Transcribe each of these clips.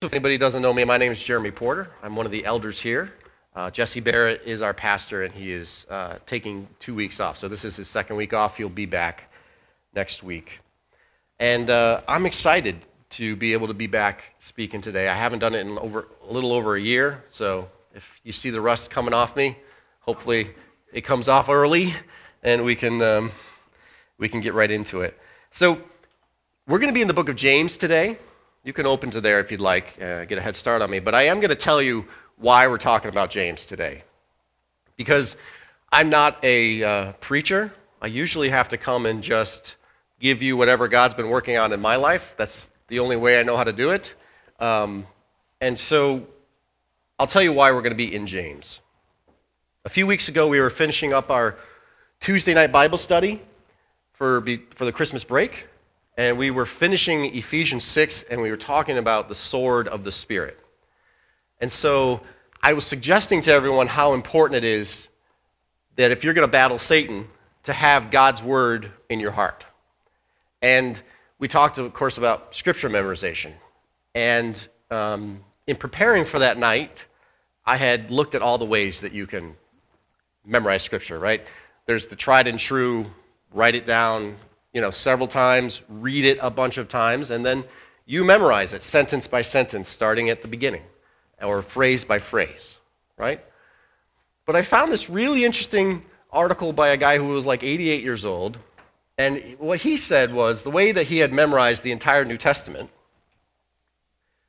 If anybody doesn't know me, my name is Jeremy Porter. I'm one of the elders here. Uh, Jesse Barrett is our pastor, and he is uh, taking two weeks off. So this is his second week off. He'll be back next week. And uh, I'm excited to be able to be back speaking today. I haven't done it in over, a little over a year, so if you see the rust coming off me, hopefully it comes off early, and we can, um, we can get right into it. So we're going to be in the book of James today. You can open to there if you'd like, uh, get a head start on me. But I am going to tell you why we're talking about James today. Because I'm not a uh, preacher. I usually have to come and just give you whatever God's been working on in my life. That's the only way I know how to do it. Um, and so I'll tell you why we're going to be in James. A few weeks ago, we were finishing up our Tuesday night Bible study for, for the Christmas break and we were finishing Ephesians 6, and we were talking about the sword of the Spirit. And so I was suggesting to everyone how important it is that if you're going to battle Satan, to have God's word in your heart. And we talked, of course, about scripture memorization. And um, in preparing for that night, I had looked at all the ways that you can memorize scripture, right? There's the tried and true, write it down, you know, several times, read it a bunch of times, and then you memorize it sentence by sentence, starting at the beginning, or phrase by phrase, right? But I found this really interesting article by a guy who was like 88 years old, and what he said was the way that he had memorized the entire New Testament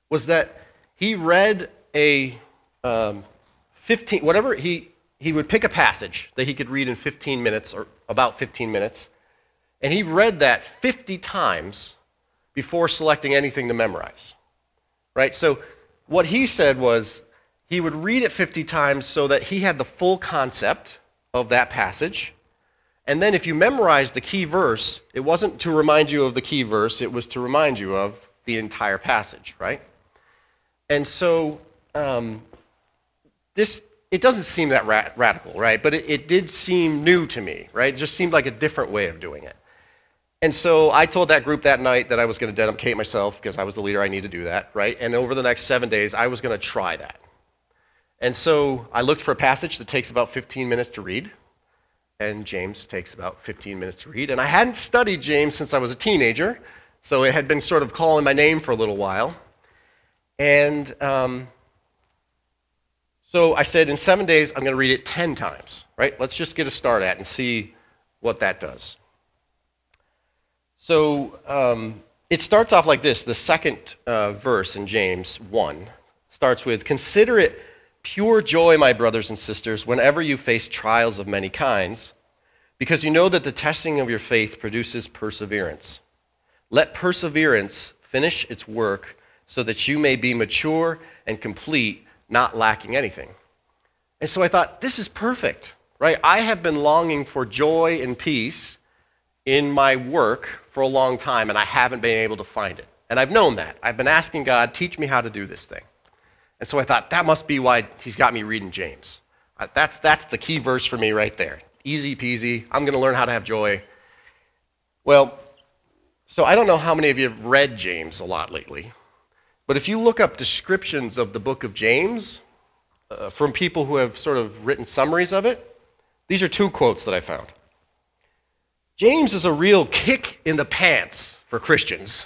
was that he read a um, 15, whatever, he, he would pick a passage that he could read in 15 minutes or about 15 minutes and he read that 50 times before selecting anything to memorize. Right? So what he said was he would read it 50 times so that he had the full concept of that passage. And then if you memorized the key verse, it wasn't to remind you of the key verse, it was to remind you of the entire passage, right? And so um, this it doesn't seem that ra- radical, right? But it, it, did seem new to me, right? It just seemed like a different way of doing it. And so I told that group that night that I was going to dedicate myself because I was the leader, I need to do that, right? And over the next seven days, I was going to try that. And so I looked for a passage that takes about 15 minutes to read. And James takes about 15 minutes to read. And I hadn't studied James since I was a teenager, so it had been sort of calling my name for a little while. And um, so I said, in seven days, I'm going to read it 10 times, right? Let's just get a start at and see what that does. So um, it starts off like this. The second uh, verse in James 1 starts with Consider it pure joy, my brothers and sisters, whenever you face trials of many kinds, because you know that the testing of your faith produces perseverance. Let perseverance finish its work so that you may be mature and complete, not lacking anything. And so I thought, this is perfect, right? I have been longing for joy and peace in my work for a long time, and I haven't been able to find it. And I've known that. I've been asking God, teach me how to do this thing. And so I thought, that must be why he's got me reading James. Uh, that's, that's the key verse for me right there. Easy peasy. I'm going to learn how to have joy. Well, so I don't know how many of you have read James a lot lately, but if you look up descriptions of the book of James uh, from people who have sort of written summaries of it, these are two quotes that I found. James is a real kick in the pants for Christians.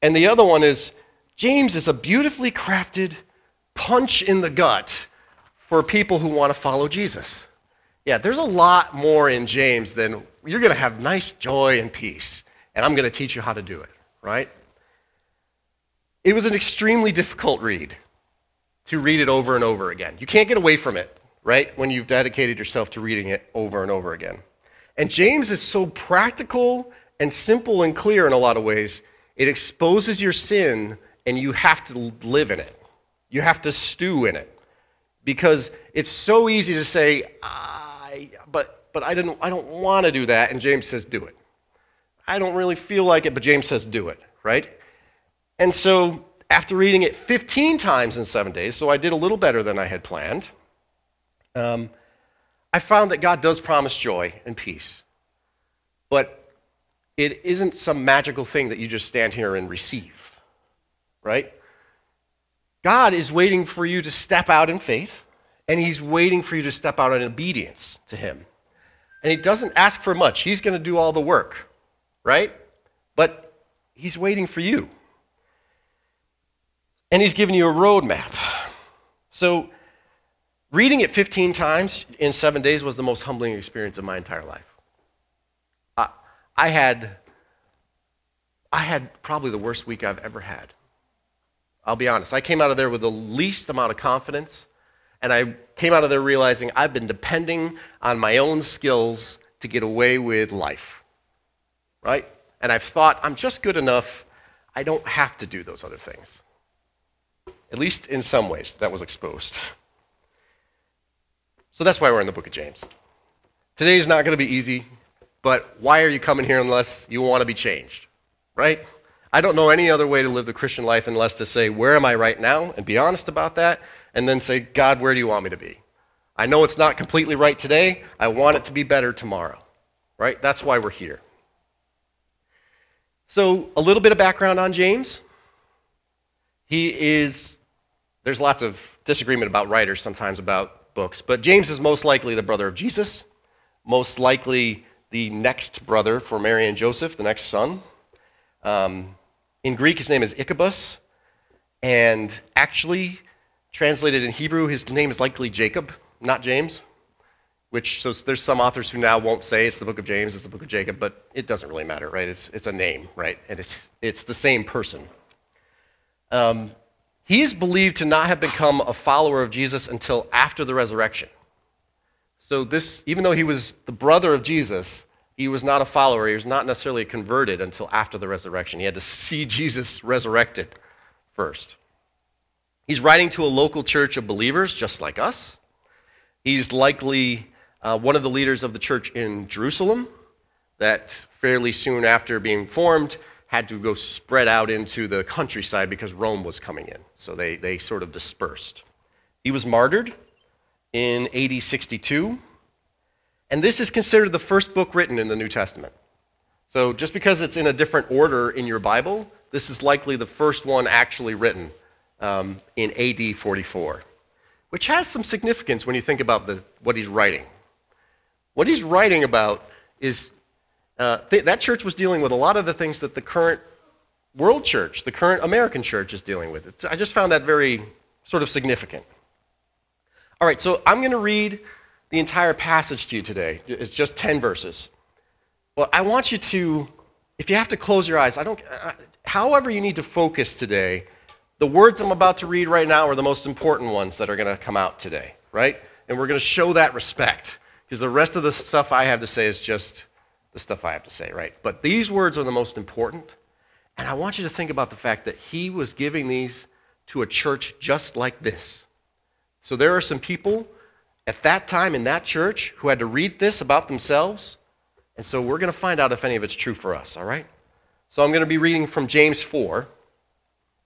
And the other one is James is a beautifully crafted punch in the gut for people who want to follow Jesus. Yeah, there's a lot more in James than you're going to have nice joy and peace, and I'm going to teach you how to do it, right? It was an extremely difficult read to read it over and over again. You can't get away from it, right, when you've dedicated yourself to reading it over and over again. And James is so practical and simple and clear in a lot of ways. It exposes your sin, and you have to live in it. You have to stew in it. Because it's so easy to say, I, but, but I, didn't, I don't want to do that. And James says, do it. I don't really feel like it, but James says, do it, right? And so after reading it 15 times in seven days, so I did a little better than I had planned. Um, I found that God does promise joy and peace, but it isn't some magical thing that you just stand here and receive, right? God is waiting for you to step out in faith, and He's waiting for you to step out in obedience to Him. And He doesn't ask for much, He's going to do all the work, right? But He's waiting for you. And He's giving you a roadmap. So, reading it 15 times in seven days was the most humbling experience of my entire life. I, I had, I had probably the worst week I've ever had. I'll be honest. I came out of there with the least amount of confidence, and I came out of there realizing I've been depending on my own skills to get away with life. Right? And I've thought, I'm just good enough. I don't have to do those other things. At least in some ways, that was exposed. So that's why we're in the book of James. Today is not going to be easy, but why are you coming here unless you want to be changed? Right? I don't know any other way to live the Christian life unless to say, Where am I right now? and be honest about that, and then say, God, where do you want me to be? I know it's not completely right today. I want it to be better tomorrow. Right? That's why we're here. So, a little bit of background on James. He is, there's lots of disagreement about writers sometimes about books, but James is most likely the brother of Jesus, most likely the next brother for Mary and Joseph, the next son. Um, in Greek, his name is Ichabus, and actually, translated in Hebrew, his name is likely Jacob, not James. Which, so there's some authors who now won't say it's the book of James, it's the book of Jacob, but it doesn't really matter, right? It's, it's a name, right? And it's, it's the same person. Um, he is believed to not have become a follower of Jesus until after the resurrection. So, this, even though he was the brother of Jesus, he was not a follower. He was not necessarily converted until after the resurrection. He had to see Jesus resurrected first. He's writing to a local church of believers just like us. He's likely uh, one of the leaders of the church in Jerusalem that fairly soon after being formed had to go spread out into the countryside because Rome was coming in. So they, they sort of dispersed. He was martyred in AD 62. And this is considered the first book written in the New Testament. So just because it's in a different order in your Bible, this is likely the first one actually written um, in AD 44, which has some significance when you think about the, what he's writing. What he's writing about is uh, th- that church was dealing with a lot of the things that the current world church, the current American church, is dealing with. It's, I just found that very sort of significant. All right, so I'm going to read the entire passage to you today. It's just 10 verses. Well, I want you to, if you have to close your eyes, I don't, however you need to focus today, the words I'm about to read right now are the most important ones that are going to come out today, right? And we're going to show that respect because the rest of the stuff I have to say is just the stuff I have to say, right? But these words are the most important. And I want you to think about the fact that he was giving these to a church just like this. So there are some people at that time in that church who had to read this about themselves. And so we're going to find out if any of it's true for us, all right? So I'm going to be reading from James 4,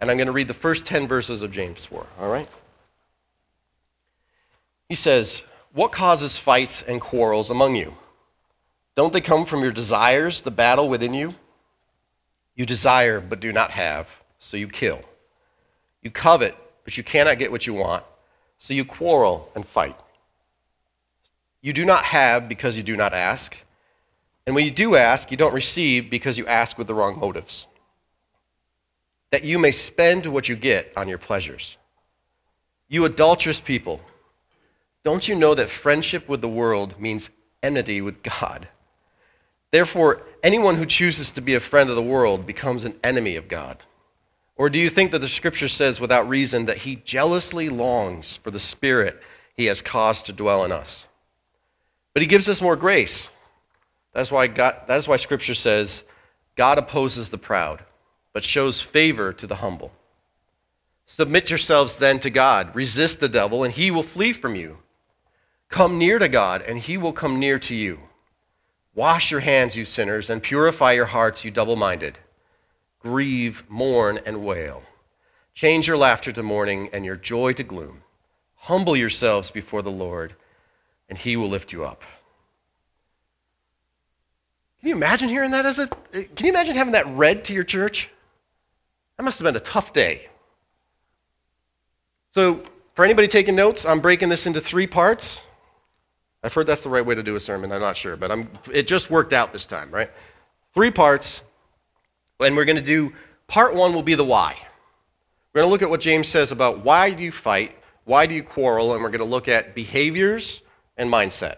and I'm going to read the first 10 verses of James 4, all right? He says, What causes fights and quarrels among you? Don't they come from your desires, the battle within you? You desire but do not have, so you kill. You covet, but you cannot get what you want, so you quarrel and fight. You do not have because you do not ask. And when you do ask, you don't receive because you ask with the wrong motives. That you may spend what you get on your pleasures. You adulterous people, don't you know that friendship with the world means enmity with God? Therefore, anyone who chooses to be a friend of the world becomes an enemy of God. Or do you think that the scripture says without reason that he jealously longs for the spirit he has caused to dwell in us? But he gives us more grace. That's why, God, that is why Scripture says, God opposes the proud, but shows favor to the humble. Submit yourselves then to God. Resist the devil, and he will flee from you. Come near to God, and he will come near to you. Wash your hands, you sinners, and purify your hearts, you double minded. Grieve, mourn, and wail. Change your laughter to mourning and your joy to gloom. Humble yourselves before the Lord and he will lift you up. Can you imagine hearing that as a can you imagine having that read to your church? That must have been a tough day. So, for anybody taking notes, I'm breaking this into three parts. I've heard that's the right way to do a sermon. I'm not sure, but I'm, it just worked out this time, right? Three parts. And we're going to do part one will be the why. We're going to look at what James says about why do you fight, why do you quarrel, and we're going to look at behaviors and mindset.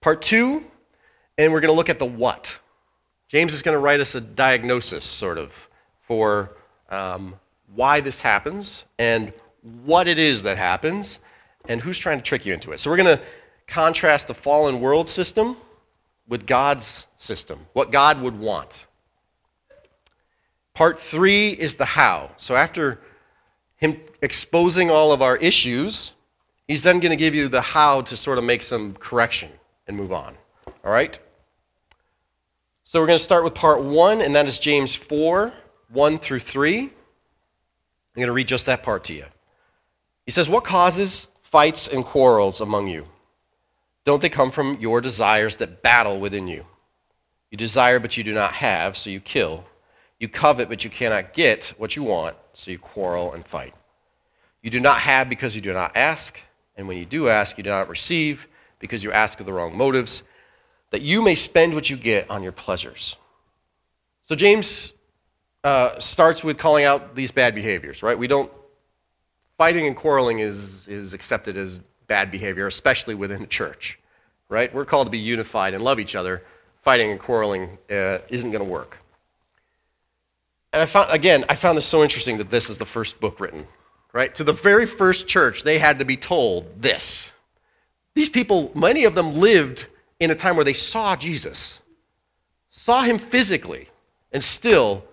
Part two, and we're going to look at the what. James is going to write us a diagnosis, sort of, for um, why this happens and what it is that happens and who's trying to trick you into it. So we're going to contrast the fallen world system with God's system, what God would want. Part three is the how. So after him exposing all of our issues, he's then going to give you the how to sort of make some correction and move on. All right? So we're going to start with part one, and that is James 4 1 through 3. I'm going to read just that part to you. He says, What causes fights and quarrels among you? Don't they come from your desires that battle within you? You desire, but you do not have, so you kill. You covet, but you cannot get what you want, so you quarrel and fight. You do not have because you do not ask, and when you do ask, you do not receive because you ask with the wrong motives, that you may spend what you get on your pleasures. So James uh, starts with calling out these bad behaviors, right? We don't fighting and quarreling is, is accepted as bad behavior, especially within the church, right? We're called to be unified and love each other. Fighting and quarreling uh, isn't going to work. And I found, again, I found this so interesting that this is the first book written, right? To the very first church, they had to be told this. These people, many of them lived in a time where they saw Jesus, saw him physically, and still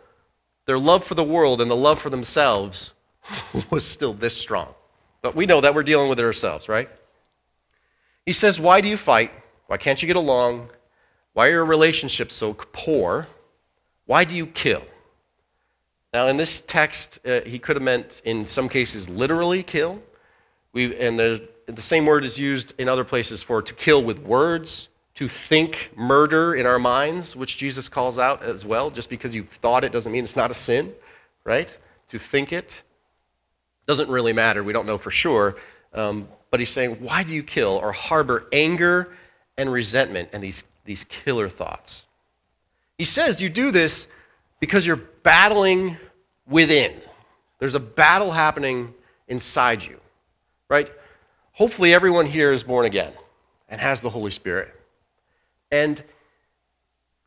their love for the world and the love for themselves was still this strong. But we know that we're dealing with it ourselves, right? He says, Why do you fight? Why can't you get along? Why are your relationships so poor? Why do you kill? Now, in this text, uh, he could have meant, in some cases, literally kill. We, and the, the same word is used in other places for to kill with words, to think murder in our minds, which Jesus calls out as well. Just because you thought it doesn't mean it's not a sin, right? To think it. Doesn't really matter. We don't know for sure. Um, but he's saying, why do you kill or harbor anger and resentment and these, these killer thoughts? He says you do this because you're battling within. There's a battle happening inside you, right? Hopefully, everyone here is born again and has the Holy Spirit. And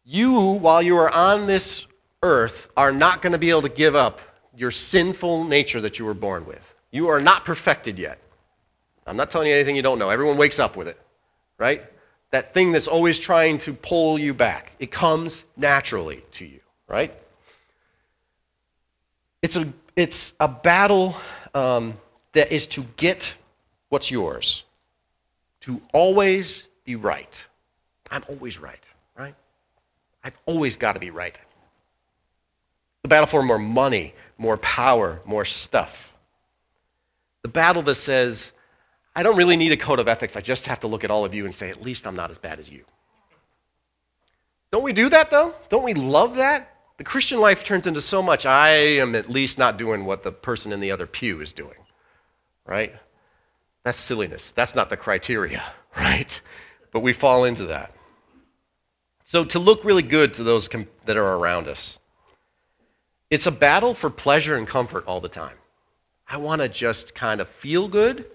you, while you are on this earth, are not going to be able to give up your sinful nature that you were born with. You are not perfected yet. I'm not telling you anything you don't know. Everyone wakes up with it, right? That thing that's always trying to pull you back. It comes naturally to you, right? It's a, it's a battle um, that is to get what's yours, to always be right. I'm always right, right? I've always got to be right. The battle for more money, more power, more stuff. The battle that says, I don't really need a code of ethics. I just have to look at all of you and say, at least I'm not as bad as you. Don't we do that, though? Don't we love that? The Christian life turns into so much, I am at least not doing what the person in the other pew is doing, right? That's silliness. That's not the criteria, right? But we fall into that. So, to look really good to those that are around us, it's a battle for pleasure and comfort all the time. I want to just kind of feel good,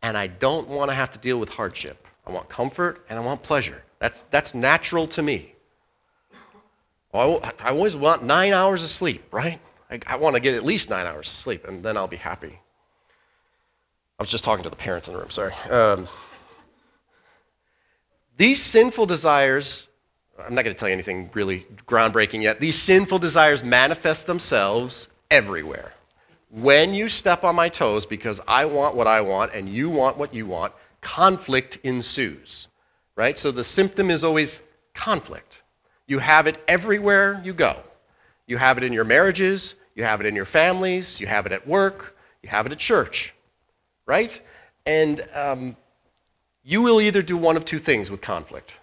and I don't want to have to deal with hardship. I want comfort and I want pleasure. That's, that's natural to me. Well, I always want nine hours of sleep, right? I, I want to get at least nine hours of sleep, and then I'll be happy. I was just talking to the parents in the room, sorry. Um, these sinful desires I'm not going to tell you anything really groundbreaking yet. These sinful desires manifest themselves everywhere. When you step on my toes because I want what I want and you want what you want, conflict ensues, right? So the symptom is always conflict. You have it everywhere you go. You have it in your marriages, you have it in your families, you have it at work, you have it at church, right? And um, you will either do one of two things with conflict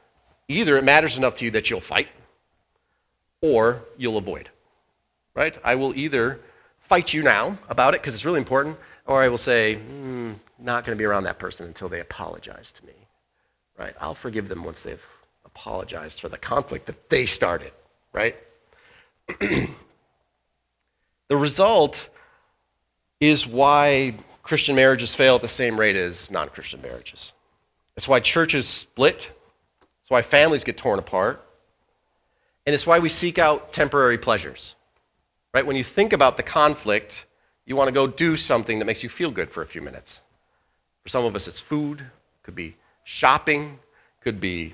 Either it matters enough to you that you'll fight, or you'll avoid. Right? I will either fight you now about it because it's really important. Or I will say, mm, not going to be around that person until they apologize to me. Right? I'll forgive them once they've apologized for the conflict that they started. Right? the result is why Christian marriages fail at the same rate as non Christian marriages. It's why churches split. It's why families get torn apart. And it's why we seek out temporary pleasures. Right? When you think about the conflict, you want to go do something that makes you feel good for a few minutes. For some of us, it's food, could be shopping, could be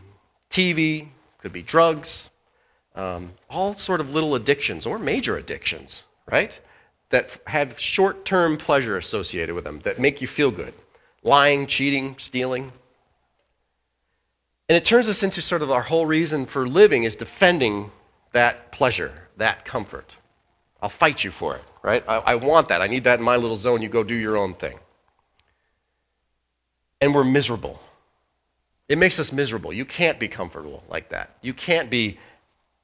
TV, could be drugs, um, all sort of little addictions or major addictions, right? That have short term pleasure associated with them, that make you feel good. Lying, cheating, stealing. And it turns us into sort of our whole reason for living is defending that pleasure, that comfort. I'll fight you for it, right? I, I, want that. I need that in my little zone. You go do your own thing. And we're miserable. It makes us miserable. You can't be comfortable like that. You can't be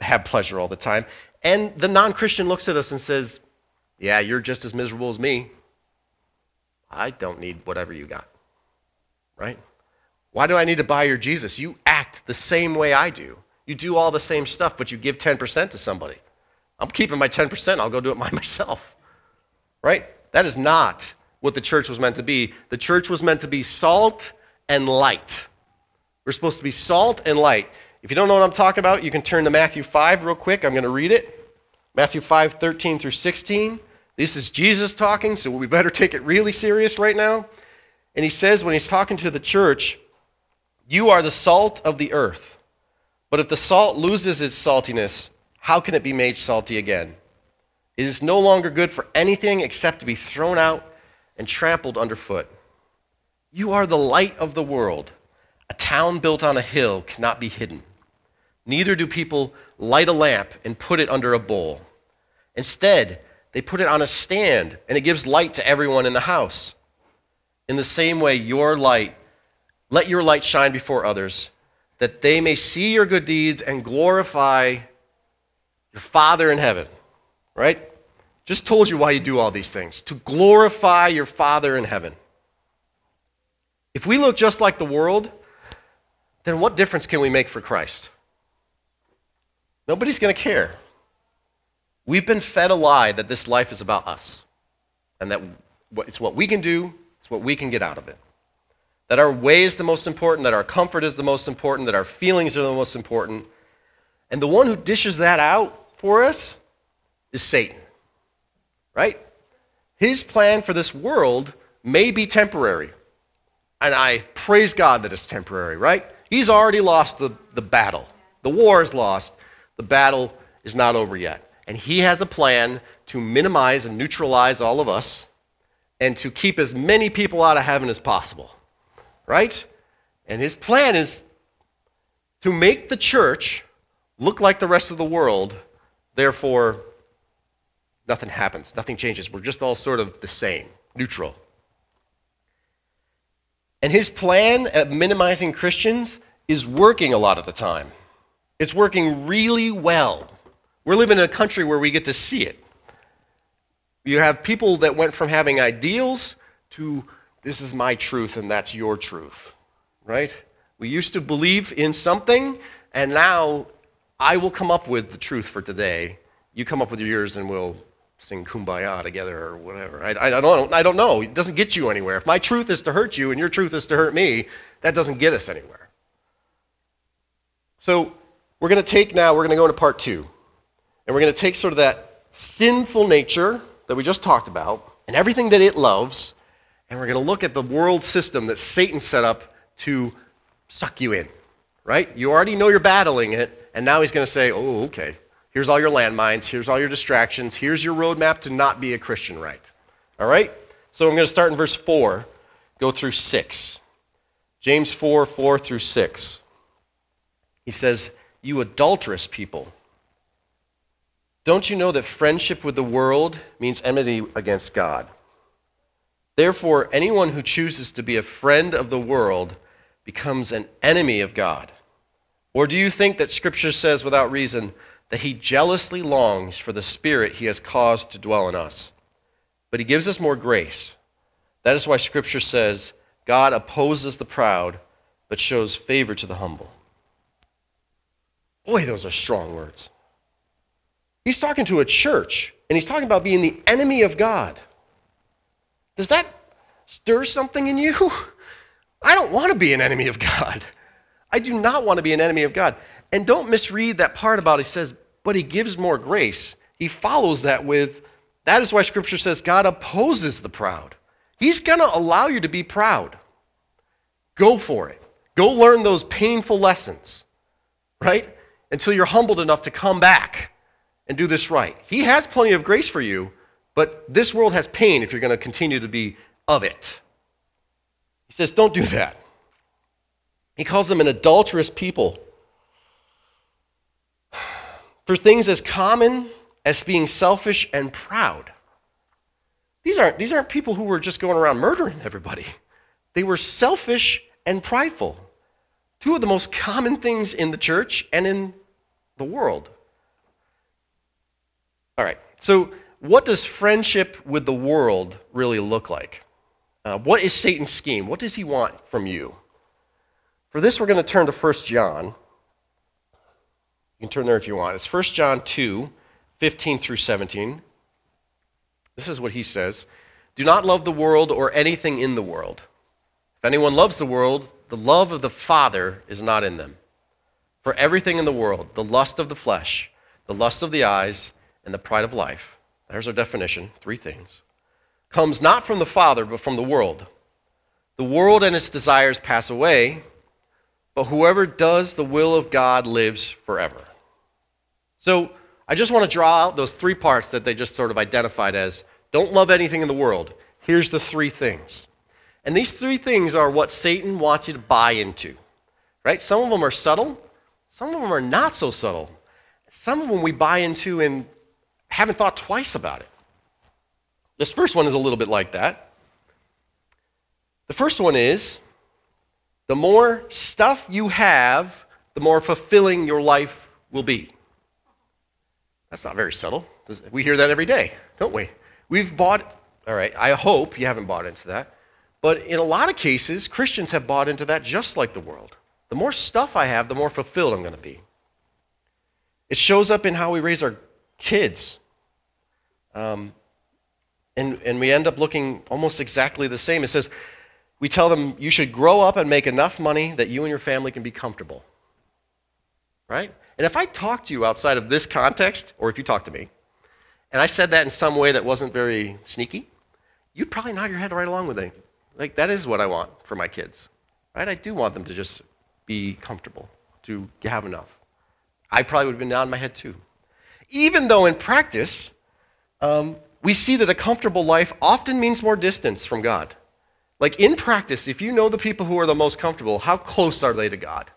have pleasure all the time. And the non-Christian looks at us and says, "Yeah, you're just as miserable as me. I don't need whatever you got." Right? Why do I need to buy your Jesus? You act the same way I do. You do all the same stuff, but you give 10% to somebody. I'm keeping my 10%. I'll go do it by myself. Right? That is not what the church was meant to be. The church was meant to be salt and light. We're supposed to be salt and light. If you don't know what I'm talking about, you can turn to Matthew 5 real quick. I'm going to read it. Matthew 5, 13 through 16. This is Jesus talking, so we better take it really serious right now. And he says, when he's talking to the church, You are the salt of the earth. But if the salt loses its saltiness, how can it be made salty again? It is no longer good for anything except to be thrown out and trampled underfoot. You are the light of the world. A town built on a hill cannot be hidden. Neither do people light a lamp and put it under a bowl. Instead, they put it on a stand, and it gives light to everyone in the house. In the same way, your light, let your light shine before others, that they may see your good deeds and glorify your Father in heaven, right? Just told you why you do all these things to glorify your Father in heaven. If we look just like the world, then what difference can we make for Christ? Nobody's going to care. We've been fed a lie that this life is about us and that it's what we can do, it's what we can get out of it. That our way is the most important, that our comfort is the most important, that our feelings are the most important. And the one who dishes that out for us is Satan, right? His plan for this world may be temporary. And I praise God that it's temporary, right? He's already lost the, the battle. The war is lost. The battle is not over yet. And he has a plan to minimize and neutralize all of us and to keep as many people out of heaven as possible, right? And his plan is to make the church look like the rest of the world Therefore, nothing happens, nothing changes. We're just all sort of the same, neutral. And his plan at minimizing Christians is working a lot of the time. It's working really well. We're living in a country where we get to see it. You have people that went from having ideals to this is my truth and that's your truth, right? We used to believe in something, and now I will come up with the truth for today. You come up with yours, and we'll sing kumbaya together or whatever. I, I, don't, I don't know. It doesn't get you anywhere. If my truth is to hurt you and your truth is to hurt me, that doesn't get us anywhere. So we're going to take now, we're going to go into part two. And we're going to take sort of that sinful nature that we just talked about and everything that it loves, and we're going to look at the world system that Satan set up to suck you in, right? You already know you're battling it, and now he's going to say, oh, okay, here's all your landmines, here's all your distractions, here's your roadmap to not be a Christian right. All right? So I'm going to start in verse 4, go through 6. James 4, 4 through 6. He says, You adulterous people, don't you know that friendship with the world means enmity against God? Therefore, anyone who chooses to be a friend of the world becomes an enemy of God. Or do you think that Scripture says without reason that He jealously longs for the Spirit He has caused to dwell in us? But He gives us more grace. That is why Scripture says God opposes the proud, but shows favor to the humble. Boy, those are strong words. He's talking to a church, and he's talking about being the enemy of God. Does that stir something in you? I don't want to be an enemy of God. I do not want to be an enemy of God. And don't misread that part about he says, but he gives more grace. He follows that with, that is why Scripture says God opposes the proud. He's going to allow you to be proud. Go for it. Go learn those painful lessons, right? Until you're humbled enough to come back and do this right. He has plenty of grace for you, but this world has pain if you're going to continue to be of it. He says, don't do that. He calls them an adulterous people. For things as common as being selfish and proud. These aren't, these aren't people who were just going around murdering everybody. They were selfish and prideful. Two of the most common things in the church and in the world. All right, so what does friendship with the world really look like? Uh, what is Satan's scheme? What does he want from you? For this, we're going to turn to 1 John. You can turn there if you want. It's 1 John 2, 15 through 17. This is what he says Do not love the world or anything in the world. If anyone loves the world, the love of the Father is not in them. For everything in the world, the lust of the flesh, the lust of the eyes, and the pride of life, there's our definition, three things, comes not from the Father, but from the world. The world and its desires pass away, but whoever does the will of God lives forever. So I just want to draw out those three parts that they just sort of identified as don't love anything in the world. Here's the three things. And these three things are what Satan wants you to buy into. Right? Some of them are subtle, some of them are not so subtle. Some of them we buy into and haven't thought twice about it. This first one is a little bit like that. The first one is the more stuff you have, the more fulfilling your life will be. That's not very subtle. We hear that every day, don't we? We've bought, all right, I hope you haven't bought into that. But in a lot of cases, Christians have bought into that just like the world. The more stuff I have, the more fulfilled I'm going to be. It shows up in how we raise our kids. Um, and, and we end up looking almost exactly the same. It says, we tell them you should grow up and make enough money that you and your family can be comfortable. Right? And if I talk to you outside of this context, or if you talk to me, and I said that in some way that wasn't very sneaky, you'd probably nod your head right along with me. Like, that is what I want for my kids. Right? I do want them to just be comfortable, to have enough. I probably would have been nodding my head too. Even though in practice, um, we see that a comfortable life often means more distance from God. Like in practice, if you know the people who are the most comfortable, how close are they to God?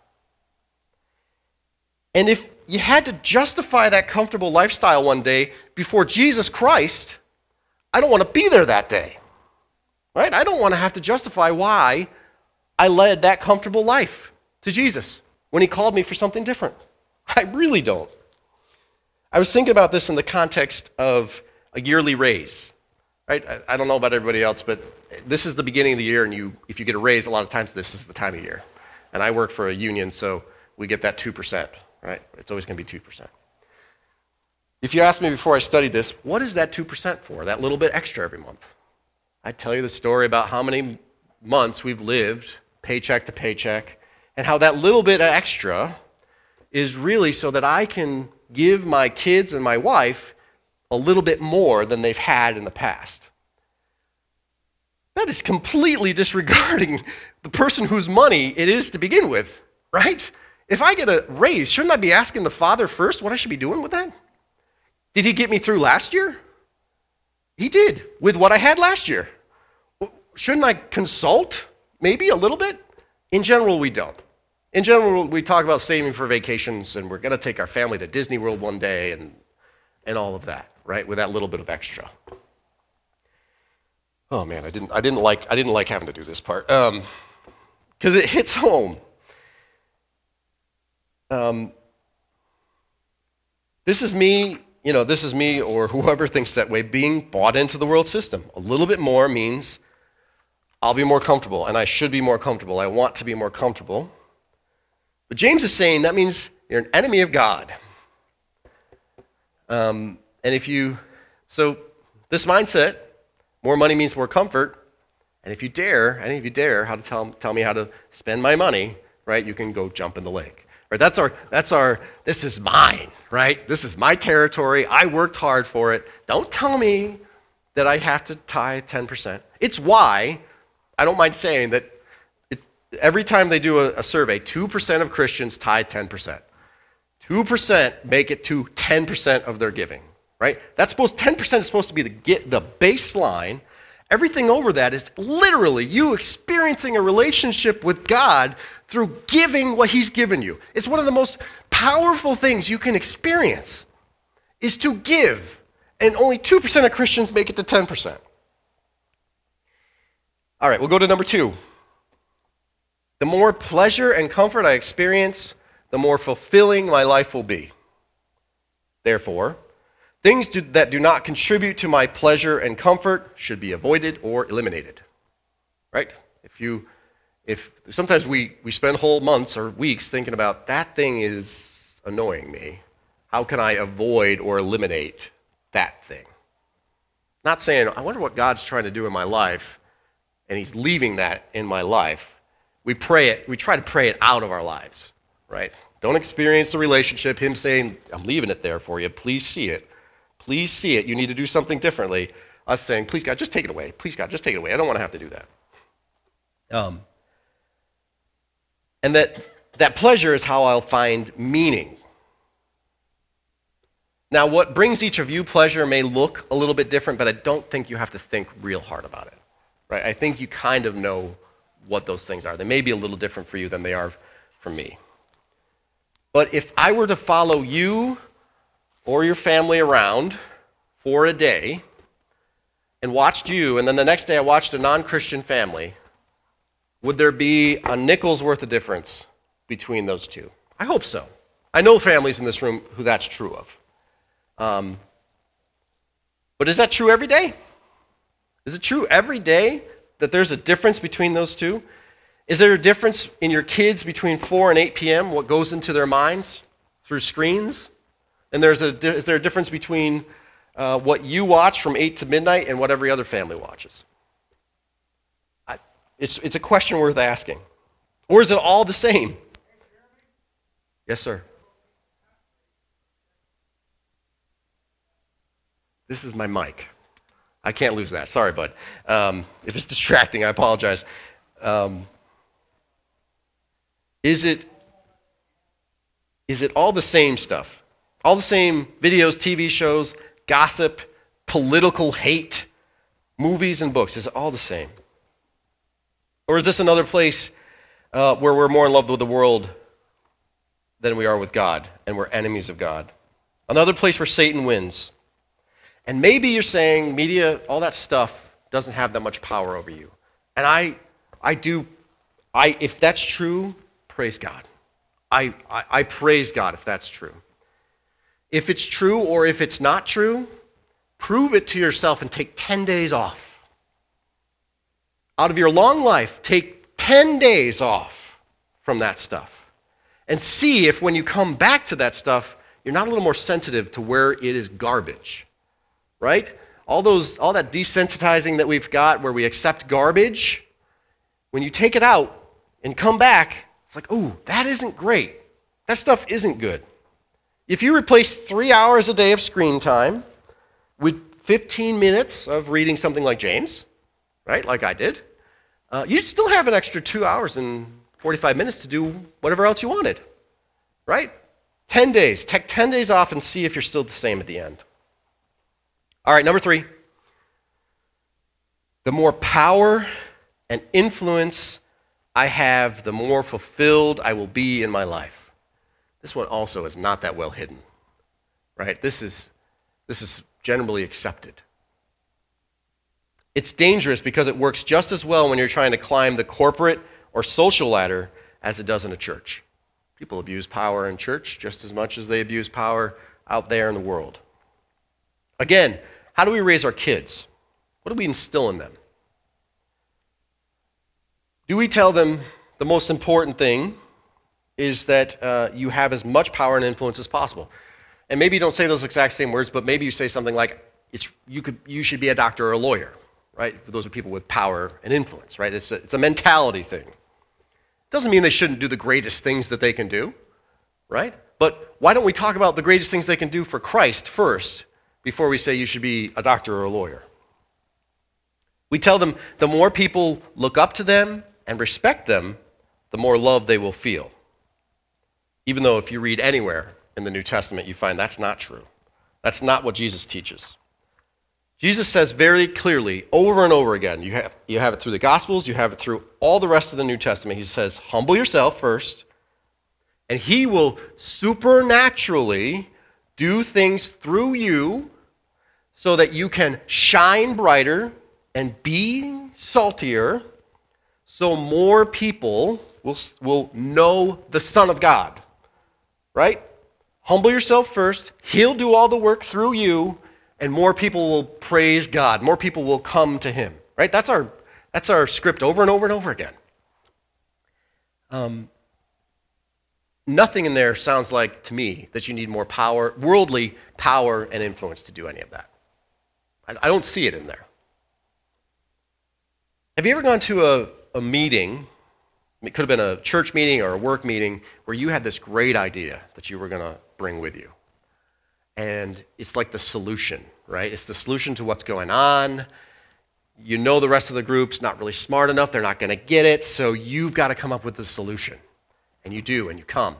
And if you had to justify that comfortable lifestyle one day before Jesus Christ, I don't want to be there that day. Right? I don't want to have to justify why I led that comfortable life to Jesus when he called me for something different. I really don't. I was thinking about this in the context of a yearly raise. Right? I, don't know about everybody else, but this is the beginning of the year, and you, if you get a raise, a lot of times this is the time of year. And I work for a union, so we get that 2%, right? It's always going to be 2%. If you asked me before I studied this, what is that 2% for, that little bit extra every month? I'd tell you the story about how many months we've lived paycheck to paycheck, and how that little bit extra is really so that I can give my kids and my wife a little bit more than they've had in the past. That is completely disregarding the person whose money it is to begin with, right? If I get a raise, shouldn't I be asking the Father first what I should be doing with that? Did He get me through last year? He did, with what I had last year. Shouldn't I consult maybe a little bit? In general, we don't. In general, we talk about saving for vacations and we're going to take our family to Disney World one day and, and all of that, right? With that little bit of extra. Oh man, I didn't, I didn't, like, I didn't like having to do this part because um, it hits home. Um, this is me, you know, this is me or whoever thinks that way being bought into the world system. A little bit more means I'll be more comfortable, and I should be more comfortable. I want to be more comfortable. But James is saying that means you're an enemy of God. Um, and if you, so this mindset, more money means more comfort. And if you dare, any of you dare, how to tell, tell me how to spend my money, right, you can go jump in the lake. Right? That's our, that's our, this is mine, right? This is my territory. I worked hard for it. Don't tell me that I have to tithe 10%. It's why, I don't mind saying that it, every time they do a, a survey, 2% of Christians tithe 10%. 2% make it to 10% of their giving, right? That's supposed 10% is supposed to be the the baseline. Everything over that is literally you experiencing a relationship with God through giving what he's given you. It's one of the most powerful things you can experience is to give. And only 2% of Christians make it to 10%. All right, we'll go to number 2. The more pleasure and comfort I experience, the more fulfilling my life will be. Therefore, things do, that do not contribute to my pleasure and comfort should be avoided or eliminated. Right? If you if sometimes we, we spend whole months or weeks thinking about that thing is annoying me. How can I avoid or eliminate that thing? Not saying, I wonder what God's trying to do in my life, and He's leaving that in my life. We pray it, we try to pray it out of our lives, right? Don't experience the relationship, him saying, I'm leaving it there for you. Please see it. Please see it. You need to do something differently. Us saying, please, God, just take it away. Please, God, just take it away. I don't want to have to do that. Um, and that, that pleasure is how I'll find meaning. Now, what brings each of you pleasure may look a little bit different, but I don't think you have to think real hard about it. Right? I think you kind of know what those things are. They may be a little different for you than they are for me. But if I were to follow you or your family around for a day and watched you, and then the next day I watched a non Christian family, would there be a nickel's worth of difference between those two? I hope so. I know families in this room who that's true of. Um, but is that true every day? Is it true every day that there's a difference between those two? Is there a difference in your kids between 4 and 8 p.m., what goes into their minds through screens? And there's a, is there a difference between uh, what you watch from 8 to midnight and what every other family watches? I, it's, it's a question worth asking. Or is it all the same? Yes, sir. This is my mic. I can't lose that. Sorry, bud. Um, if it's distracting, I apologize. Um, is it, is it all the same stuff? All the same videos, TV shows, gossip, political hate, movies, and books? Is it all the same? Or is this another place uh, where we're more in love with the world than we are with God, and we're enemies of God? Another place where Satan wins. And maybe you're saying media, all that stuff doesn't have that much power over you. And I, I do, I, if that's true, praise God. I, I, I praise God if that's true. If it's true or if it's not true, prove it to yourself and take 10 days off. Out of your long life, take 10 days off from that stuff. And see if when you come back to that stuff, you're not a little more sensitive to where it is garbage. Right? All those all that desensitizing that we've got where we accept garbage, when you take it out and come back, it's like, "Oh, that isn't great. That stuff isn't good. If you replace three hours a day of screen time with 15 minutes of reading something like James, right, like I did, uh, you still have an extra two hours and 45 minutes to do whatever else you wanted, right? 10 days. Take 10 days off and see if you're still the same at the end. All right, number three. The more power and influence I have, the more fulfilled I will be in my life. This one also is not that well hidden, right? This is, this is generally accepted. It's dangerous because it works just as well when you're trying to climb the corporate or social ladder as it does in a church. People abuse power in church just as much as they abuse power out there in the world. Again, how do we raise our kids? What do we instill in them? Do we tell them the most important thing is that uh, you have as much power and influence as possible? And maybe you don't say those exact same words, but maybe you say something like, you, could, you should be a doctor or a lawyer, right? Those are people with power and influence, right? It's a, it's a mentality thing. Doesn't mean they shouldn't do the greatest things that they can do, right? But why don't we talk about the greatest things they can do for Christ first before we say you should be a doctor or a lawyer? We tell them the more people look up to them and respect them, the more love they will feel. Even though if you read anywhere in the New Testament, you find that's not true. That's not what Jesus teaches. Jesus says very clearly over and over again, you have, you have it through the Gospels, you have it through all the rest of the New Testament. He says, humble yourself first, and he will supernaturally do things through you so that you can shine brighter and be saltier so more people will, will know the Son of God. Right? Humble yourself first. He'll do all the work through you, and more people will praise God. More people will come to Him. Right? That's our, that's our script over and over and over again. Um, nothing in there sounds like to me that you need more power, worldly power and influence to do any of that. I, I don't see it in there. Have you ever gone to a, a meeting, it could have been a church meeting or a work meeting, where you had this great idea that you were going to bring with you. And it's like the solution, right? It's the solution to what's going on. You know the rest of the group's not really smart enough, they're not going to get it, so you've got to come up with the solution. And you do, and you come.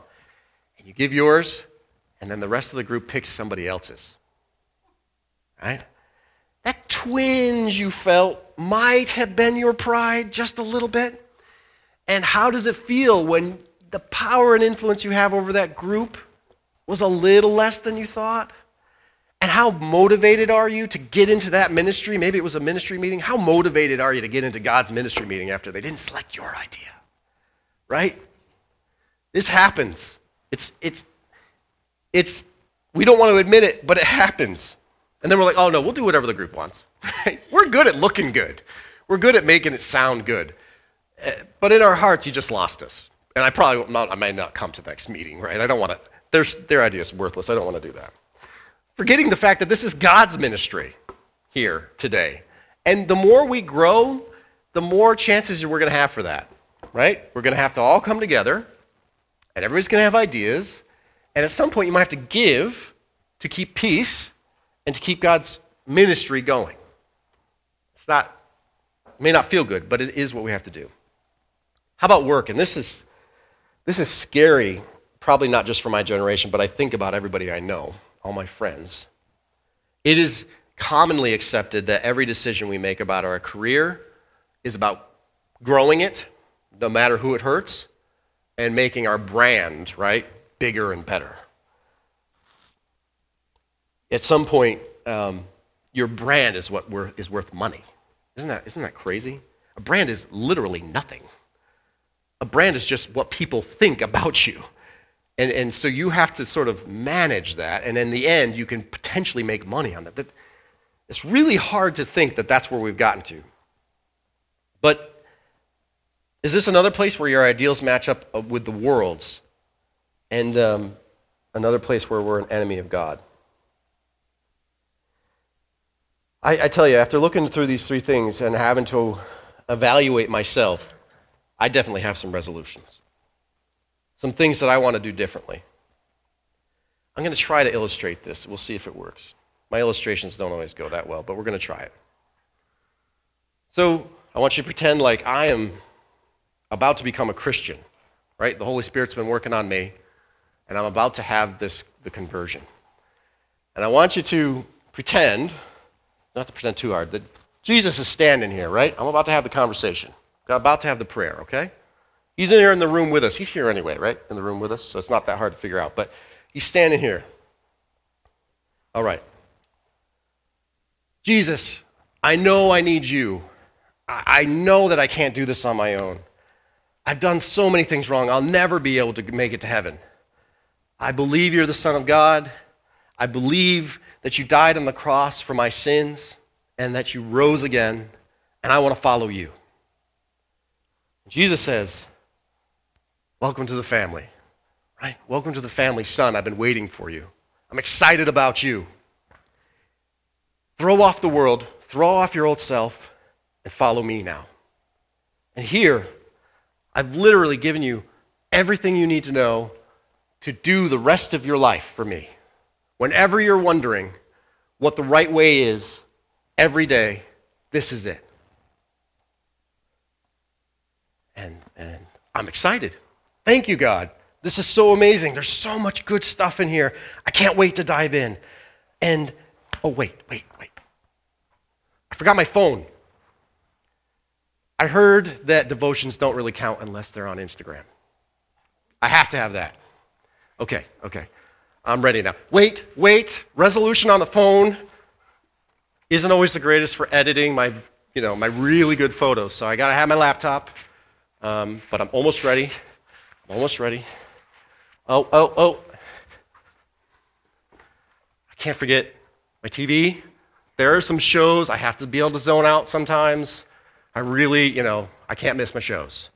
And you give yours, and then the rest of the group picks somebody else's. Right? That twinge you felt might have been your pride just a little bit. And how does it feel when the power and influence you have over that group was a little less than you thought? And how motivated are you to get into that ministry? Maybe it was a ministry meeting. How motivated are you to get into God's ministry meeting after they didn't select your idea? Right? This happens. It's, it's, it's, we don't want to admit it, but it happens. And then we're like, oh no, we'll do whatever the group wants. we're good at looking good. We're good at making it sound good. But in our hearts, you just lost us. And I probably not, I may not come to the next meeting, right? I don't want to, their, their idea is worthless. I don't want to do that. Forgetting the fact that this is God's ministry here today. And the more we grow, the more chances we're going to have for that, right? We're going to have to all come together, and everybody's going to have ideas. And at some point, you might have to give to keep peace and to keep God's ministry going. It's not, it may not feel good, but it is what we have to do. How about work? And this is, this is scary, probably not just for my generation, but I think about everybody I know, all my friends. It is commonly accepted that every decision we make about our career is about growing it, no matter who it hurts, and making our brand, right, bigger and better at some point, um, your brand is what worth, is worth money. Isn't that, isn't that crazy? A brand is literally nothing. A brand is just what people think about you. And, and so you have to sort of manage that, and in the end, you can potentially make money on that. that. It's really hard to think that that's where we've gotten to. But is this another place where your ideals match up uh, with the world's, and um, another place where we're an enemy of God? I, I tell you, after looking through these three things and having to evaluate myself, I definitely have some resolutions. Some things that I want to do differently. I'm going to try to illustrate this. We'll see if it works. My illustrations don't always go that well, but we're going to try it. So I want you to pretend like I am about to become a Christian, right? The Holy Spirit's been working on me, and I'm about to have this the conversion. And I want you to pretend not to pretend too hard, that Jesus is standing here, right? I'm about to have the conversation. I'm about to have the prayer, okay? He's in here in the room with us. He's here anyway, right? In the room with us, so it's not that hard to figure out. But he's standing here. All right. Jesus, I know I need you. I know that I can't do this on my own. I've done so many things wrong. I'll never be able to make it to heaven. I believe you're the Son of God. I believe that you died on the cross for my sins and that you rose again, and I want to follow you. Jesus says, Welcome to the family, right? Welcome to the family, son. I've been waiting for you. I'm excited about you. Throw off the world, throw off your old self, and follow me now. And here, I've literally given you everything you need to know to do the rest of your life for me. Whenever you're wondering what the right way is, every day, this is it. And, and I'm excited. Thank you, God. This is so amazing. There's so much good stuff in here. I can't wait to dive in. And, oh, wait, wait, wait. I forgot my phone. I heard that devotions don't really count unless they're on Instagram. I have to have that. Okay, okay. I'm ready now. Wait, wait. Resolution on the phone isn't always the greatest for editing my, you know, my really good photos. So I got to have my laptop. Um, but I'm almost ready. I'm almost ready. Oh, oh, oh. I can't forget my TV. There are some shows I have to be able to zone out sometimes. I really, you know, I can't miss my shows.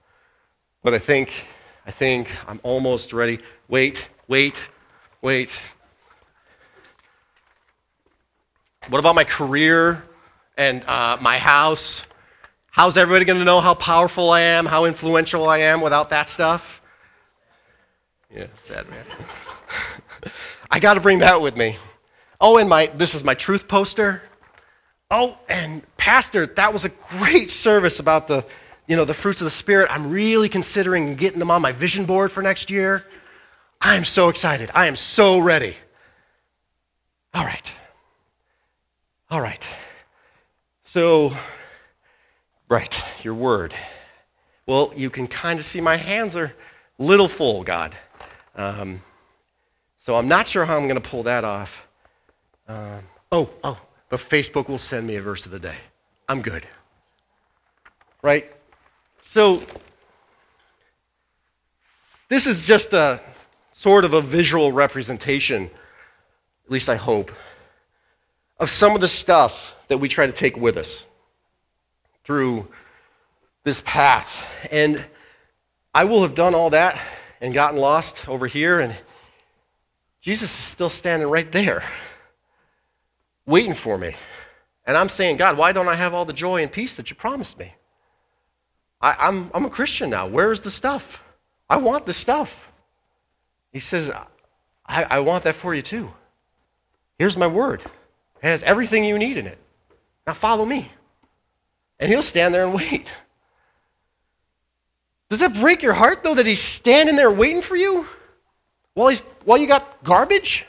But I think, I think I'm almost ready. Wait, wait, wait. What about my career and uh, my house? How's everybody going to know how powerful I am, how influential I am without that stuff? Yeah, sad man. I got to bring that with me. Oh, and my this is my truth poster. Oh, and pastor, that was a great service about the, you know, the fruits of the spirit. I'm really considering getting them on my vision board for next year. I am so excited. I am so ready. All right. All right. So, right, your word. Well, you can kind of see my hands are little full, God. Um, so I'm not sure how I'm going to pull that off. Um, oh, oh, but Facebook will send me a verse of the day. I'm good. Right? So, this is just a sort of a visual representation, at least I hope, of some of the stuff that we try to take with us through this path. And I will have done all that and gotten lost over here, and Jesus is still standing right there waiting for me. And I'm saying, God, why don't I have all the joy and peace that you promised me? I, am I'm, I'm a Christian now. Where's the stuff? I want the stuff. He says, I, I want that for you too. Here's my word. It has everything you need in it. Now follow me. And he'll stand there and wait. Does that break your heart, though, that he's standing there waiting for you while, he's, while you got garbage?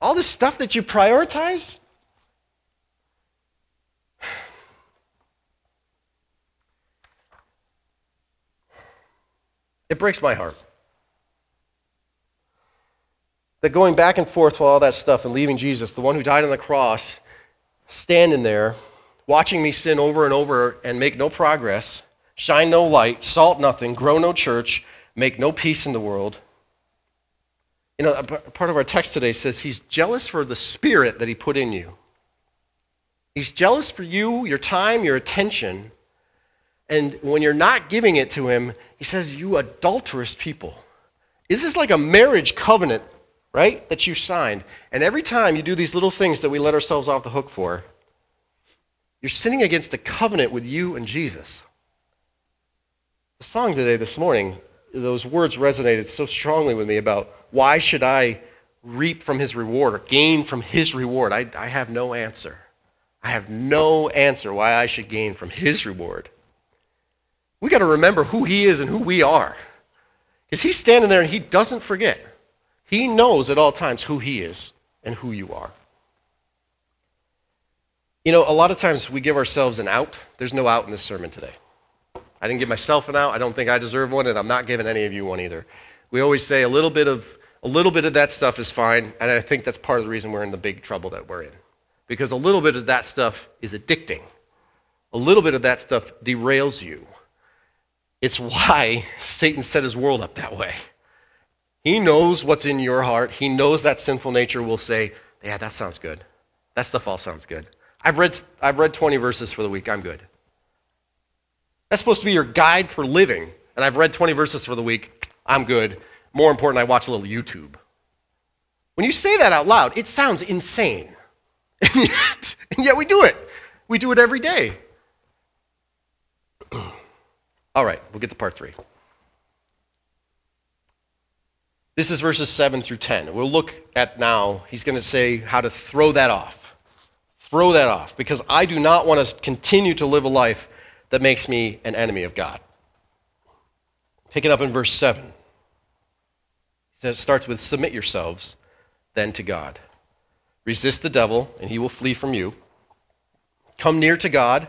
All this stuff that you prioritize? It breaks my heart. That going back and forth with all that stuff and leaving Jesus, the one who died on the cross, standing there, watching me sin over and over and make no progress, shine no light, salt nothing, grow no church, make no peace in the world, you know, part of our text today says he's jealous for the spirit that he put in you. He's jealous for you, your time, your attention. And when you're not giving it to him, he says, You adulterous people. Is this like a marriage covenant, right, that you signed? And every time you do these little things that we let ourselves off the hook for, you're sinning against a covenant with you and Jesus. The song today, this morning, those words resonated so strongly with me about why should I reap from his reward or gain from his reward? I, I have no answer. I have no answer why I should gain from his reward. We got to remember who he is and who we are. Because he's standing there and he doesn't forget. He knows at all times who he is and who you are. You know, a lot of times we give ourselves an out. There's no out in this sermon today. I didn't give myself an out. I don't think I deserve one, and I'm not giving any of you one either. We always say a little bit of a little bit of that stuff is fine, and I think that's part of the reason we're in the big trouble that we're in. Because a little bit of that stuff is addicting. A little bit of that stuff derails you. It's why Satan set his world up that way. He knows what's in your heart. He knows that sinful nature will say, Yeah, that sounds good. That stuff all sounds good. I've read, I've read 20 verses for the week. I'm good. That's supposed to be your guide for living. And I've read 20 verses for the week. I'm good. More important, I watch a little YouTube. When you say that out loud, it sounds insane. And yet, and yet we do it. We do it every day. All right, we'll get to part three. This is verses 7 through 10. We'll look at now, he's going to say how to throw that off. Throw that off, because I do not want to continue to live a life that makes me an enemy of God. Picking up in verse 7. He says, It starts with Submit yourselves then to God. Resist the devil, and he will flee from you. Come near to God,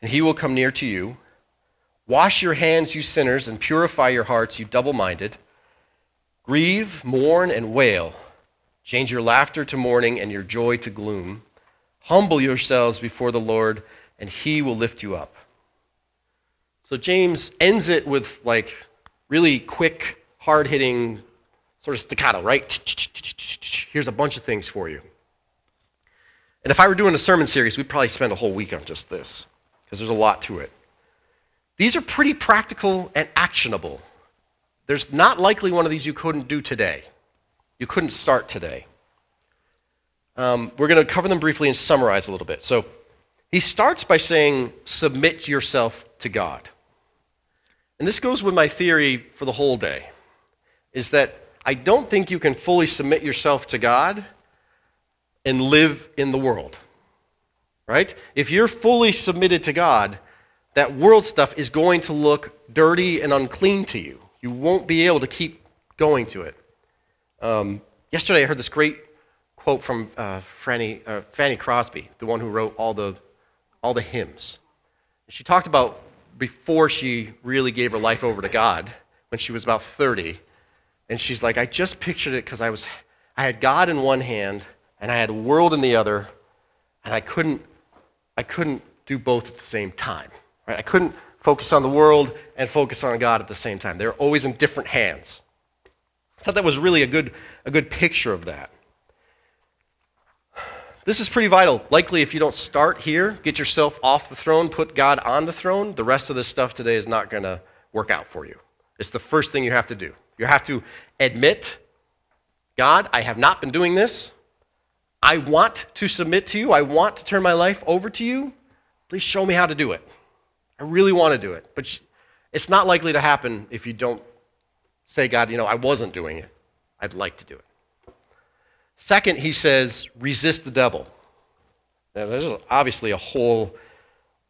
and he will come near to you. Wash your hands, you sinners, and purify your hearts, you double minded. Grieve, mourn, and wail. Change your laughter to mourning and your joy to gloom. Humble yourselves before the Lord, and he will lift you up. So James ends it with like really quick, hard hitting, sort of staccato, right? Here's a bunch of things for you. And if I were doing a sermon series, we'd probably spend a whole week on just this, because there's a lot to it. These are pretty practical and actionable. There's not likely one of these you couldn't do today. You couldn't start today. Um, we're going to cover them briefly and summarize a little bit. So he starts by saying, Submit yourself to God. And this goes with my theory for the whole day, is that I don't think you can fully submit yourself to God and live in the world. Right? If you're fully submitted to God, that world stuff is going to look dirty and unclean to you. You won't be able to keep going to it. Um, yesterday, I heard this great quote from uh, Franny, uh, Fanny Crosby, the one who wrote all the, all the hymns. She talked about before she really gave her life over to God, when she was about 30. And she's like, I just pictured it because I, was, I had God in one hand and I had world in the other, and I couldn't, I couldn't do both at the same time. Right? I couldn't focus on the world and focus on God at the same time. They're always in different hands. I thought that was really a good, a good picture of that. This is pretty vital. Likely, if you don't start here, get yourself off the throne, put God on the throne, the rest of this stuff today is not going to work out for you. It's the first thing you have to do. You have to admit, God, I have not been doing this. I want to submit to you. I want to turn my life over to you. Please show me how to do it. I really want to do it. But it's not likely to happen if you don't say, God, you know, I wasn't doing it. I'd like to do it. Second, he says, resist the devil. Now, there's obviously a whole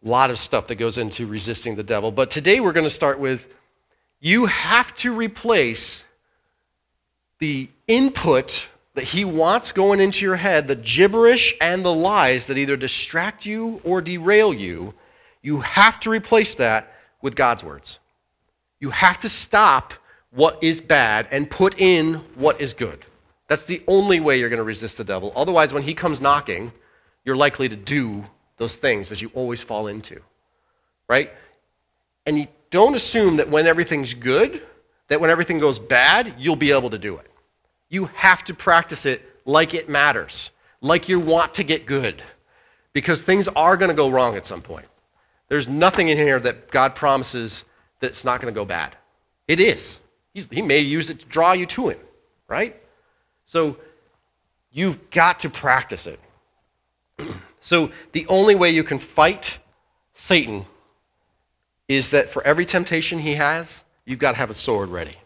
lot of stuff that goes into resisting the devil. But today we're going to start with you have to replace the input that he wants going into your head, the gibberish and the lies that either distract you or derail you, you have to replace that with God's words. You have to stop what is bad and put in what is good. That's the only way you're going to resist the devil. Otherwise, when he comes knocking, you're likely to do those things that you always fall into. Right? And you don't assume that when everything's good, that when everything goes bad, you'll be able to do it. You have to practice it like it matters, like you want to get good, because things are going to go wrong at some point. There's nothing in here that God promises that's not going to go bad. It is. He's, he may use it to draw you to Him, right? So you've got to practice it. so the only way you can fight Satan is that for every temptation he has, you've got to have a sword ready.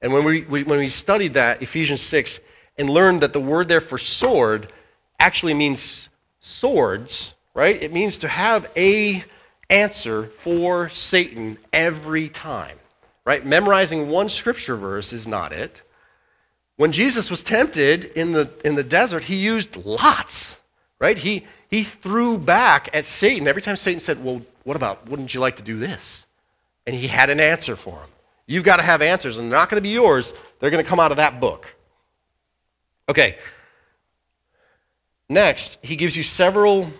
And when we, we, when we studied that, Ephesians 6, and learned that the word there for sword actually means swords, right? It means to have a answer for Satan every time, right? Memorizing one scripture verse is not it. When Jesus was tempted in the, in the desert, he used lots, right? He, he threw back at Satan. Every time Satan said, Well, what about, wouldn't you like to do this? And he had an answer for him. You've got to have answers, and they're not going to be yours. They're going to come out of that book. Okay. Next, he gives you several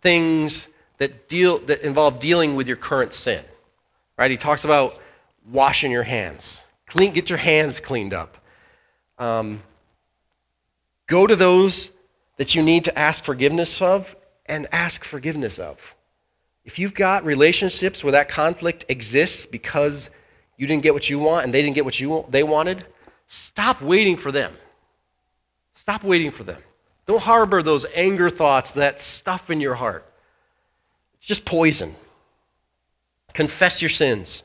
things that, deal, that involve dealing with your current sin. Right? He talks about washing your hands. Clean, get your hands cleaned up. Um, go to those that you need to ask forgiveness of and ask forgiveness of. If you've got relationships where that conflict exists because you didn't get what you want and they didn't get what you they wanted, stop waiting for them. Stop waiting for them. Don't harbor those anger thoughts, that stuff in your heart. It's just poison. Confess your sins.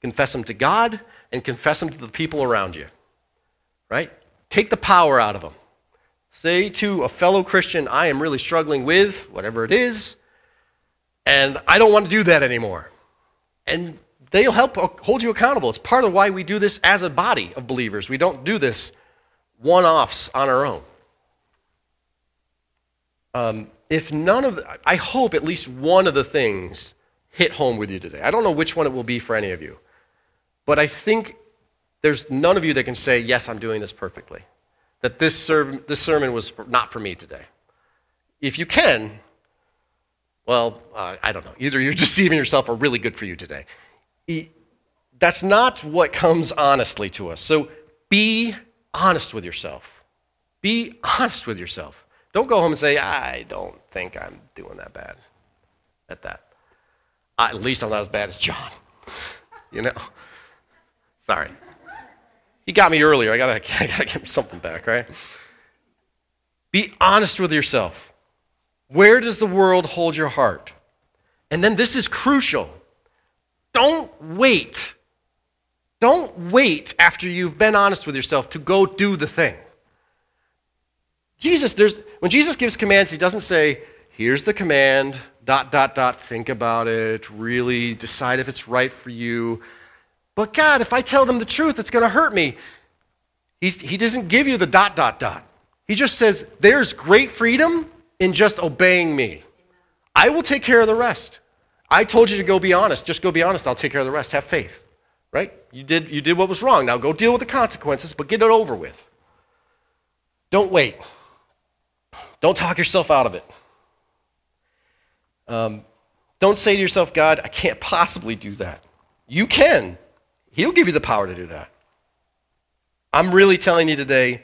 Confess them to God and confess them to the people around you. Right? Take the power out of them. Say to a fellow Christian, I am really struggling with whatever it is, and I don't want to do that anymore. And they'll help hold you accountable. It's part of why we do this as a body of believers. We don't do this one offs on our own. Um, if none of the, I hope at least one of the things hit home with you today. I don't know which one it will be for any of you, but I think there's none of you that can say, Yes, I'm doing this perfectly that this, ser- this sermon was for, not for me today. If you can, well, uh, I don't know. Either you're deceiving yourself or really good for you today. That's not what comes honestly to us. So be honest with yourself. Be honest with yourself. Don't go home and say, I don't think I'm doing that bad at that. at least I'm not as bad as John. you know? Sorry. He got me earlier. I gotta, I gotta give him something back, right? Be honest with yourself. Where does the world hold your heart? And then this is crucial. Don't wait. Don't wait after you've been honest with yourself to go do the thing. Jesus, there's, when Jesus gives commands, he doesn't say, here's the command, dot, dot, dot, think about it, really decide if it's right for you. But God, if I tell them the truth, it's going to hurt me. He's, he doesn't give you the dot, dot, dot. He just says, there's great freedom in just obeying me. I will take care of the rest. I told you to go be honest. Just go be honest. I'll take care of the rest. Have faith. Right? You did, you did what was wrong. Now go deal with the consequences, but get it over with. Don't wait. Don't talk yourself out of it. Um, don't say to yourself, God, I can't possibly do that. You can. He'll give you the power to do that. I'm really telling you today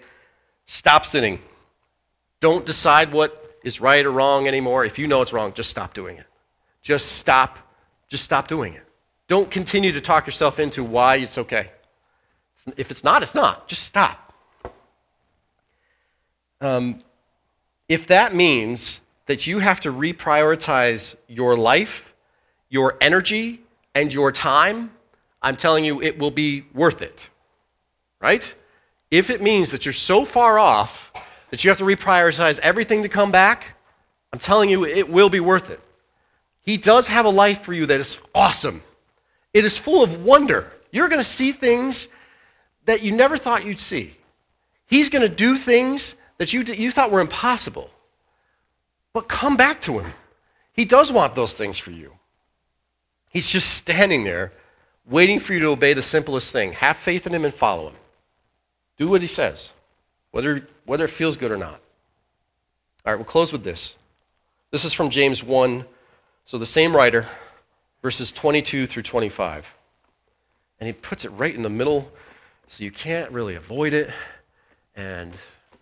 stop sinning. Don't decide what is right or wrong anymore. If you know it's wrong, just stop doing it. Just stop. Just stop doing it. Don't continue to talk yourself into why it's okay. If it's not, it's not. Just stop. Um, if that means that you have to reprioritize your life, your energy, and your time I'm telling you it will be worth it. Right? If it means that you're so far off that you have to reprioritize everything to come back, I'm telling you it will be worth it. He does have a life for you that is awesome. It is full of wonder. You're going to see things that you never thought you'd see. He's going to do things that you, you thought were impossible. But come back to him. He does want those things for you. He's just standing there waiting for you to obey the simplest thing. Have faith in him and follow him. Do what he says, whether, whether it feels good or not. All right, we'll close with this. This is from James 1, so the same writer, verses 22 through 25. And he puts it right in the middle, so you can't really avoid it. And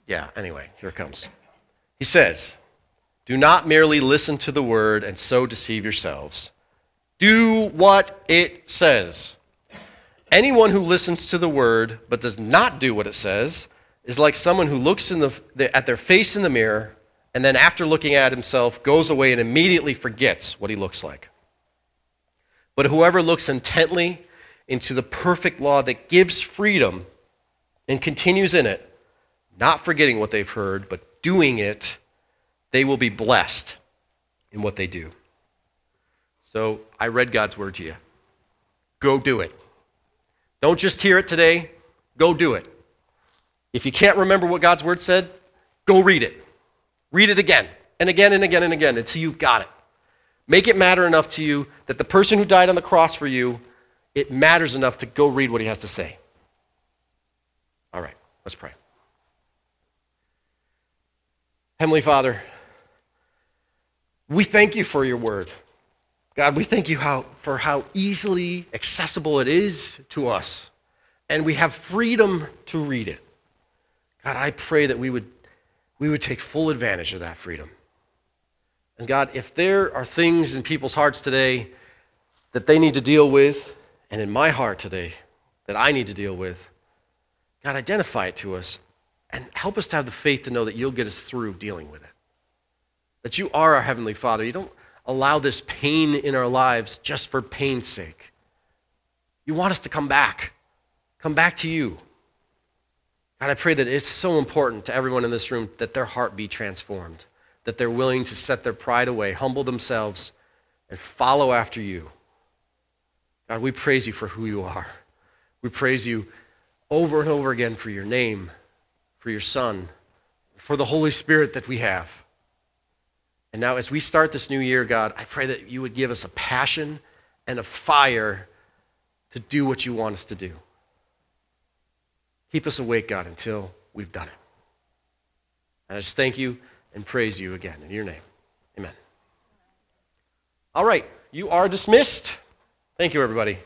yeah, anyway, here it comes. He says, Do not merely listen to the word and so deceive yourselves. Do what it says. Anyone who listens to the word but does not do what it says is like someone who looks in the, the, at their face in the mirror and then, after looking at himself, goes away and immediately forgets what he looks like. But whoever looks intently into the perfect law that gives freedom and continues in it, not forgetting what they've heard, but doing it, they will be blessed in what they do. So I read God's word to you. Go do it. Don't just hear it today, go do it. If you can't remember what God's word said, go read it. Read it again and again and again and again until you've got it. Make it matter enough to you that the person who died on the cross for you, it matters enough to go read what he has to say. All right, let's pray. Heavenly Father, we thank you for your word. God, we thank you how, for how easily accessible it is to us, and we have freedom to read it. God, I pray that we would, we would take full advantage of that freedom. And God, if there are things in people's hearts today that they need to deal with, and in my heart today that I need to deal with, God, identify it to us and help us to have the faith to know that you'll get us through dealing with it. That you are our Heavenly Father. You don't allow this pain in our lives just for pain's sake. You want us to come back, come back to you. God, I pray that it's so important to everyone in this room that their heart be transformed, that they're willing to set their pride away, humble themselves, and follow after you. God, we praise you for who you are. We praise you over and over again for your name, for your Son, for the Holy Spirit that we have. And now, as we start this new year, God, I pray that you would give us a passion and a fire to do what you want us to do. Keep us awake, God, until we've done it. And I just thank you and praise you again in your name. Amen. All right, you are dismissed. Thank you, everybody.